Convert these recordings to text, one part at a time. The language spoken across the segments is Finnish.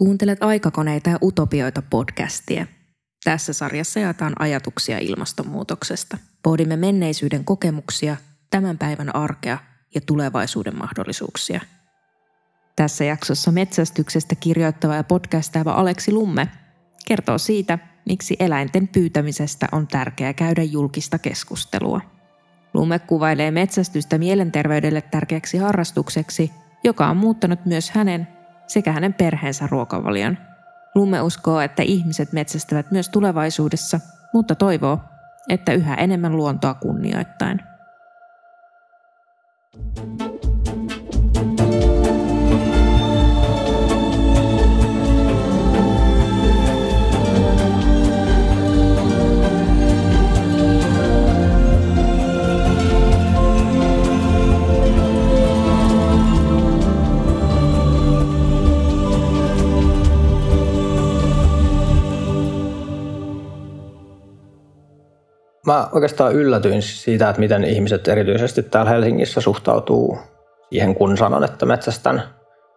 Kuuntelet aikakoneita ja utopioita podcastia. Tässä sarjassa jaetaan ajatuksia ilmastonmuutoksesta. Pohdimme menneisyyden kokemuksia, tämän päivän arkea ja tulevaisuuden mahdollisuuksia. Tässä jaksossa metsästyksestä kirjoittava ja podcastaava Aleksi Lumme kertoo siitä, miksi eläinten pyytämisestä on tärkeää käydä julkista keskustelua. Lumme kuvailee metsästystä mielenterveydelle tärkeäksi harrastukseksi, joka on muuttanut myös hänen sekä hänen perheensä ruokavalion. Lumme uskoo, että ihmiset metsästävät myös tulevaisuudessa, mutta toivoo, että yhä enemmän luontoa kunnioittain. Mä oikeastaan yllätyin siitä, että miten ihmiset erityisesti täällä Helsingissä suhtautuu siihen, kun sanon, että metsästän.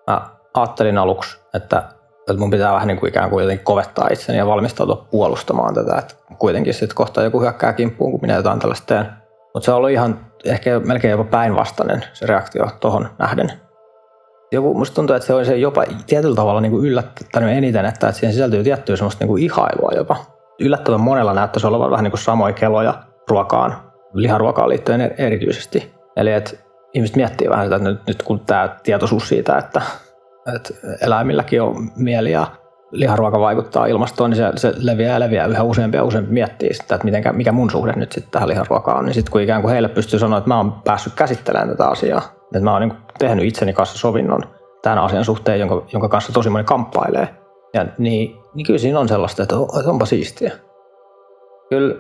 Mä ajattelin aluksi, että, että mun pitää vähän niin kuin ikään kuin jotenkin kovettaa itseni ja valmistautua puolustamaan tätä, että kuitenkin sitten kohta joku hyökkää kimppuun, kun minä jotain tällaista teen. Mutta se on ollut ihan ehkä melkein jopa päinvastainen se reaktio tuohon nähden. Joku, musta tuntuu, että se on se jopa tietyllä tavalla niin kuin yllättänyt eniten, että, että siihen sisältyy tiettyä semmoista niin kuin ihailua jopa yllättävän monella näyttäisi olevan vähän niin kuin samoja keloja ruokaan, liharuokaan liittyen er- erityisesti. Eli että ihmiset miettii vähän sitä, että nyt, nyt kun tämä tietoisuus siitä, että, että eläimilläkin on mieli ja liharuoka vaikuttaa ilmastoon, niin se, se leviää ja leviää yhä useampi ja useampi miettii sitä, että miten, mikä mun suhde nyt sitten tähän liharuokaan on. Niin sitten kun ikään kuin heille pystyy sanoa, että mä oon päässyt käsittelemään tätä asiaa, että mä oon niin tehnyt itseni kanssa sovinnon tämän asian suhteen, jonka, jonka kanssa tosi moni kamppailee, ja niin, niin kyllä siinä on sellaista, että, onpa siistiä. Kyllä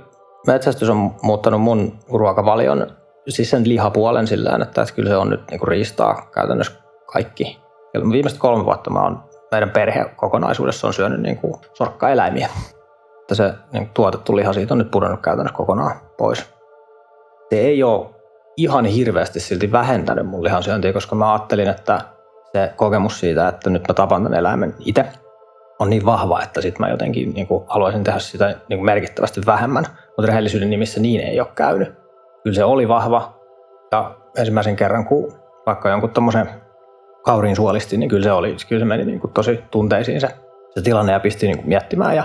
metsästys on muuttanut mun ruokavalion, siis sen lihapuolen sillä että, että kyllä se on nyt niin kuin riistaa käytännössä kaikki. Ja viimeiset kolme vuotta mä oon, meidän perhe kokonaisuudessa on syönyt niin kuin sorkkaeläimiä. Että se niin tuotettu liha siitä on nyt pudonnut käytännössä kokonaan pois. Se ei ole ihan hirveästi silti vähentänyt mun lihansyöntiä, koska mä ajattelin, että se kokemus siitä, että nyt mä tapan tämän eläimen itse, on niin vahva, että sit mä jotenkin niin kuin, haluaisin tehdä sitä niin kuin merkittävästi vähemmän, mutta rehellisyyden nimissä niin ei ole käynyt. Kyllä se oli vahva ja ensimmäisen kerran, kun vaikka jonkun tommosen kauriin suolisti, niin kyllä se, oli, kyllä se meni niin kuin tosi tunteisiin se, se tilanne ja pisti niin kuin miettimään ja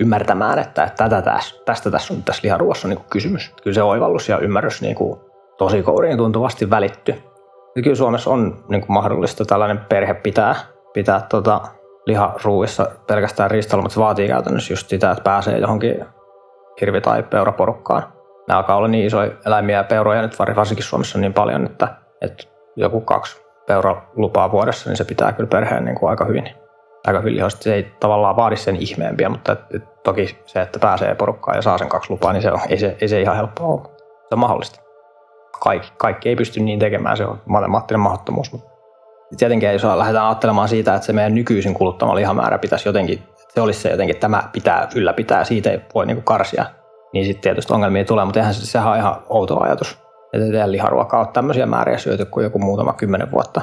ymmärtämään, että, että tätä tästä, tästä tässä on tässä liharuossa niin kuin kysymys. Kyllä se oivallus ja ymmärrys niin kuin tosi kouriin tuntuvasti välitty. Ja kyllä Suomessa on niin kuin mahdollista tällainen perhe pitää, pitää tota, liharuuissa pelkästään riistalla, mutta se vaatii käytännössä just sitä, että pääsee johonkin hirvi- tai peuraporukkaan. Nämä alkaa olla niin isoja eläimiä ja peuroja nyt varsinkin Suomessa niin paljon, että, että joku kaksi peuralupaa vuodessa, niin se pitää kyllä perheen niin kuin aika hyvin. Aika hyvin lihoista. Se ei tavallaan vaadi sen ihmeempiä, mutta et, et, toki se, että pääsee porukkaan ja saa sen kaksi lupaa, niin se on, ei, se, ei se ihan helppoa ole. Se on mahdollista. Kaikki, kaikki ei pysty niin tekemään, se on matemaattinen mahdottomuus, mutta tietenkin jos lähdetään ajattelemaan siitä, että se meidän nykyisin kuluttama lihamäärä pitäisi jotenkin, se olisi se jotenkin, että tämä pitää ylläpitää, siitä ei voi niin karsia, niin sitten tietysti ongelmia tulee, mutta eihän se, sehän on ihan outo ajatus, että ei teidän liharuokaa ole tämmöisiä määriä syöty kuin joku muutama kymmenen vuotta.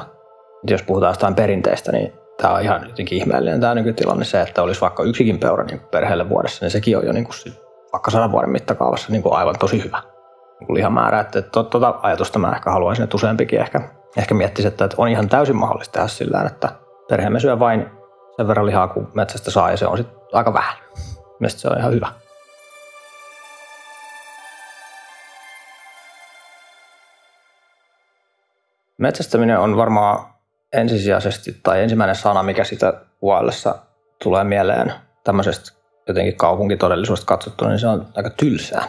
Et jos puhutaan jostain perinteistä, niin tämä on ihan jotenkin ihmeellinen tämä nykytilanne se, että olisi vaikka yksikin peura niin perheelle vuodessa, niin sekin on jo niin kuin, vaikka sadan vuoden mittakaavassa niin kuin aivan tosi hyvä niin lihamäärä. Että tuota ajatusta mä ehkä haluaisin, että useampikin ehkä ehkä miettisi, että on ihan täysin mahdollista tehdä sillä että perheemme syö vain sen verran lihaa, kuin metsästä saa, ja se on sitten aika vähän. Mielestäni se on ihan hyvä. Metsästäminen on varmaan ensisijaisesti tai ensimmäinen sana, mikä sitä kuvaillessa tulee mieleen tämmöisestä jotenkin kaupunkitodellisuudesta katsottuna, niin se on aika tylsää.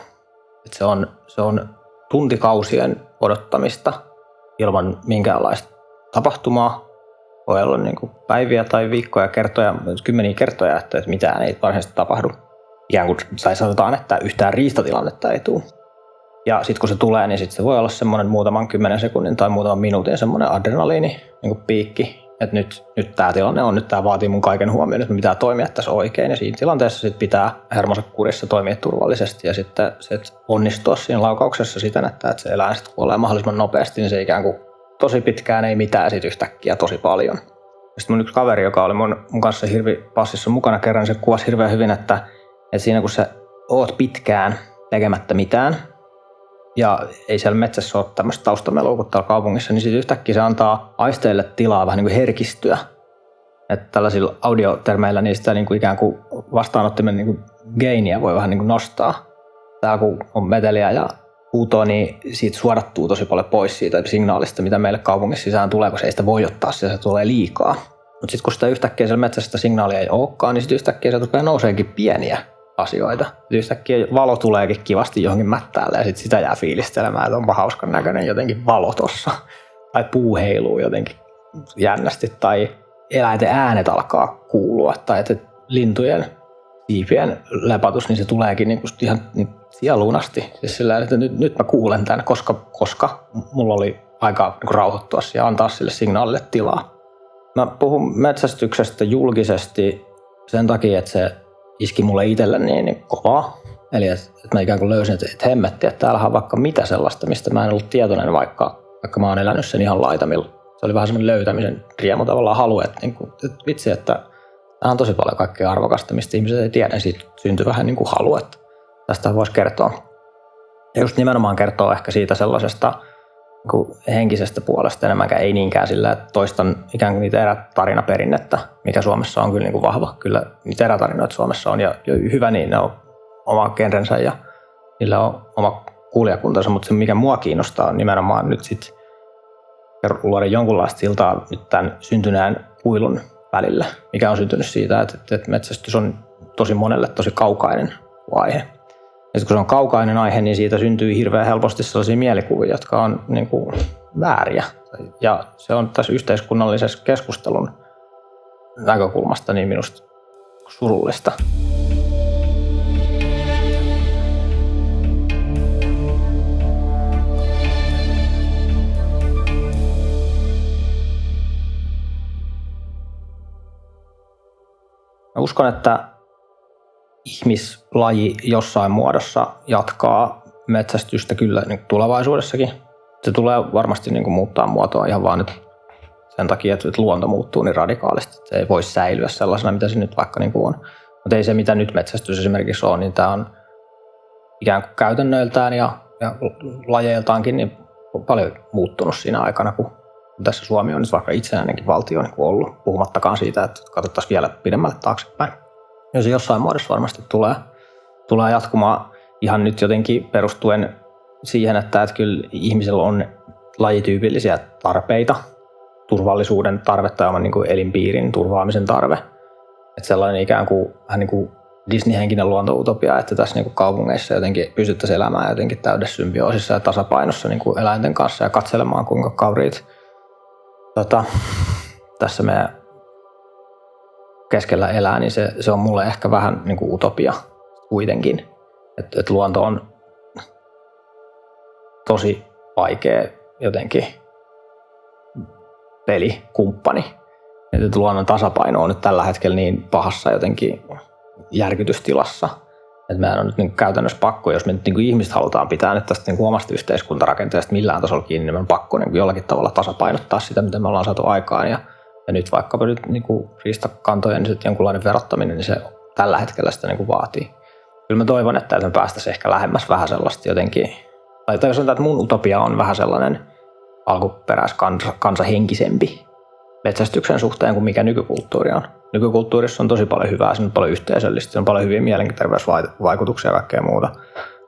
Et se, on, se on tuntikausien odottamista – ilman minkäänlaista tapahtumaa. Voi olla niin kuin päiviä tai viikkoja, kertoja, kymmeniä kertoja, että mitään ei varsinaisesti tapahdu. Ikään kuin, tai sanotaan, että yhtään riistatilannetta ei tule. Ja sitten kun se tulee, niin sit se voi olla semmoinen muutaman kymmenen sekunnin tai muutaman minuutin semmoinen adrenaliini niin kuin piikki, että nyt, nyt tämä tilanne on, nyt tämä vaatii mun kaiken huomioon, että pitää toimia tässä oikein. Ja siinä tilanteessa sit pitää hermonsa kurissa toimia turvallisesti ja sitten sit onnistua siinä laukauksessa siten, että, että se eläin sitten kuolee mahdollisimman nopeasti, niin se ikään kuin tosi pitkään ei mitään sitten yhtäkkiä tosi paljon. Sitten mun yksi kaveri, joka oli mun, mun kanssa hirvi passissa mukana kerran, se kuvasi hirveän hyvin, että, että siinä kun sä oot pitkään tekemättä mitään, ja ei siellä metsässä ole tämmöistä taustamelua kuin täällä kaupungissa, niin sitten yhtäkkiä se antaa aisteille tilaa vähän niin kuin herkistyä. Että tällaisilla audiotermeillä niistä niin kuin ikään kuin vastaanottimen niin kuin gainiä voi vähän niin kuin nostaa. Täällä kun on meteliä ja huutoa, niin siitä suodattuu tosi paljon pois siitä signaalista, mitä meille kaupungissa sisään tulee, se ei sitä voi ottaa, sitä se tulee liikaa. Mutta sitten kun sitä yhtäkkiä siellä metsässä sitä signaalia ei olekaan, niin sitten yhtäkkiä se rupeaa nouseekin pieniä asioita. Yhtäkkiä valo tuleekin kivasti johonkin mättäälle ja sitten sitä jää fiilistelemään, että onpa hauskan näköinen jotenkin valo tossa. Tai puu heiluu jotenkin jännästi tai eläinten äänet alkaa kuulua tai että lintujen siipien lepatus, niin se tuleekin niin ihan niin sieluun asti. Siis sillä että nyt, nyt mä kuulen tämän, koska, koska mulla oli aika niin rauhoittua ja antaa sille signaalille tilaa. Mä puhun metsästyksestä julkisesti sen takia, että se iski mulle itselle niin, niin kovaa. Eli että, että mä ikään kuin löysin, että, että hemmetti, että täällähän on vaikka mitä sellaista, mistä mä en ollut tietoinen, vaikka, vaikka mä oon elänyt sen ihan laitamilla. Se oli vähän semmoinen löytämisen riemu tavallaan halu, että, niin kuin, että vitsi, että Tämä on tosi paljon kaikkea arvokasta, mistä ihmiset ei tiedä. Siitä syntyy vähän niin kuin halu, että tästä voisi kertoa. Ja just nimenomaan kertoo ehkä siitä sellaisesta kuin henkisestä puolesta enemmänkään, ei niinkään sillä, että toistan ikään kuin niitä erätarinaperinnettä, mikä Suomessa on kyllä niin kuin vahva. Kyllä niitä erätarinoita Suomessa on ja, ja hyvä niin, ne on oma genrensä ja niillä on oma kuulijakuntansa, mutta se mikä mua kiinnostaa on nimenomaan nyt sitten luoda jonkunlaista siltaa nyt tämän syntyneen kuilun välillä, mikä on syntynyt siitä, että, että metsästys on tosi monelle tosi kaukainen aihe. Ja kun se on kaukainen aihe, niin siitä syntyy hirveän helposti sellaisia mielikuvia, jotka on niin kuin vääriä. Ja se on tässä yhteiskunnallisessa keskustelun näkökulmasta niin minusta surullista. Mä uskon, että ihmislaji jossain muodossa jatkaa metsästystä kyllä niin tulevaisuudessakin. Se tulee varmasti niin kuin muuttaa muotoa ihan vaan nyt sen takia, että luonto muuttuu niin radikaalisti, se ei voi säilyä sellaisena, mitä se nyt vaikka niin kuin on. Mutta ei se, mitä nyt metsästys esimerkiksi on, niin tämä on ikään kuin käytännöiltään ja, ja lajeiltaankin niin paljon muuttunut siinä aikana, kun tässä Suomi on nyt vaikka itsenäinenkin valtio niin ollut, puhumattakaan siitä, että katsottaisiin vielä pidemmälle taaksepäin. Ja se jossain muodossa varmasti tulee, tulee jatkumaan ihan nyt jotenkin perustuen siihen, että, että kyllä ihmisellä on lajityypillisiä tarpeita, turvallisuuden tarvetta ja oman niin kuin elinpiirin turvaamisen tarve. Että sellainen ikään kuin, vähän niin kuin Disney-henkinen luontoutopia, että tässä niin kuin kaupungeissa jotenkin pystyttäisiin elämään jotenkin täydessä symbioosissa ja tasapainossa niin kuin eläinten kanssa ja katselemaan, kuinka kauriit tota, tässä meidän keskellä elää, niin se, se on mulle ehkä vähän niin kuin utopia kuitenkin. Että et luonto on tosi vaikea jotenkin pelikumppani. Että luonnon tasapaino on nyt tällä hetkellä niin pahassa jotenkin järkytystilassa – että meidän on nyt niin käytännössä pakko, jos me nyt niin ihmiset halutaan pitää nyt tästä niin omasta yhteiskuntarakenteesta millään tasolla kiinni, niin me on pakko niin jollakin tavalla tasapainottaa sitä, mitä me ollaan saatu aikaan. Ja, ja nyt vaikkapa nyt niin riistakantojen niin jonkunlainen verottaminen, niin se tällä hetkellä sitä niin vaatii. Kyllä mä toivon, että me päästäisiin ehkä lähemmäs vähän sellaista jotenkin, tai jos sanotaan, että mun utopia on vähän sellainen alkuperäiskansahenkisempi metsästyksen suhteen kuin mikä nykykulttuuri on. Nykykulttuurissa on tosi paljon hyvää, siinä on paljon yhteisöllistä, on paljon hyviä mielenterveysvaikutuksia ja kaikkea muuta.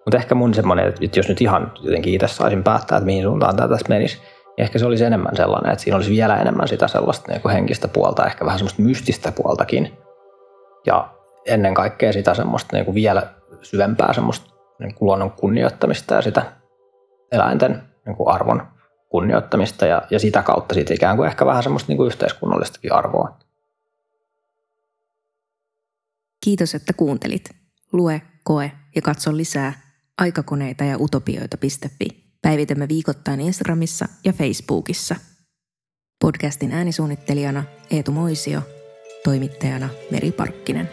Mutta ehkä mun semmoinen, että jos nyt ihan jotenkin itse saisin päättää, että mihin suuntaan tämä tästä menisi, ehkä se olisi enemmän sellainen, että siinä olisi vielä enemmän sitä sellaista niin kuin henkistä puolta, ehkä vähän semmoista mystistä puoltakin. Ja ennen kaikkea sitä semmoista niin kuin vielä syvempää semmoista niin kuin luonnon kunnioittamista ja sitä eläinten niin kuin arvon kunnioittamista ja, ja sitä kautta siitä ikään kuin ehkä vähän semmoista niin kuin yhteiskunnallistakin arvoa. Kiitos, että kuuntelit. Lue, koe ja katso lisää aikakoneita ja utopioita.fi. Päivitämme viikoittain Instagramissa ja Facebookissa. Podcastin äänisuunnittelijana Eetu Moisio, toimittajana Meri Parkkinen.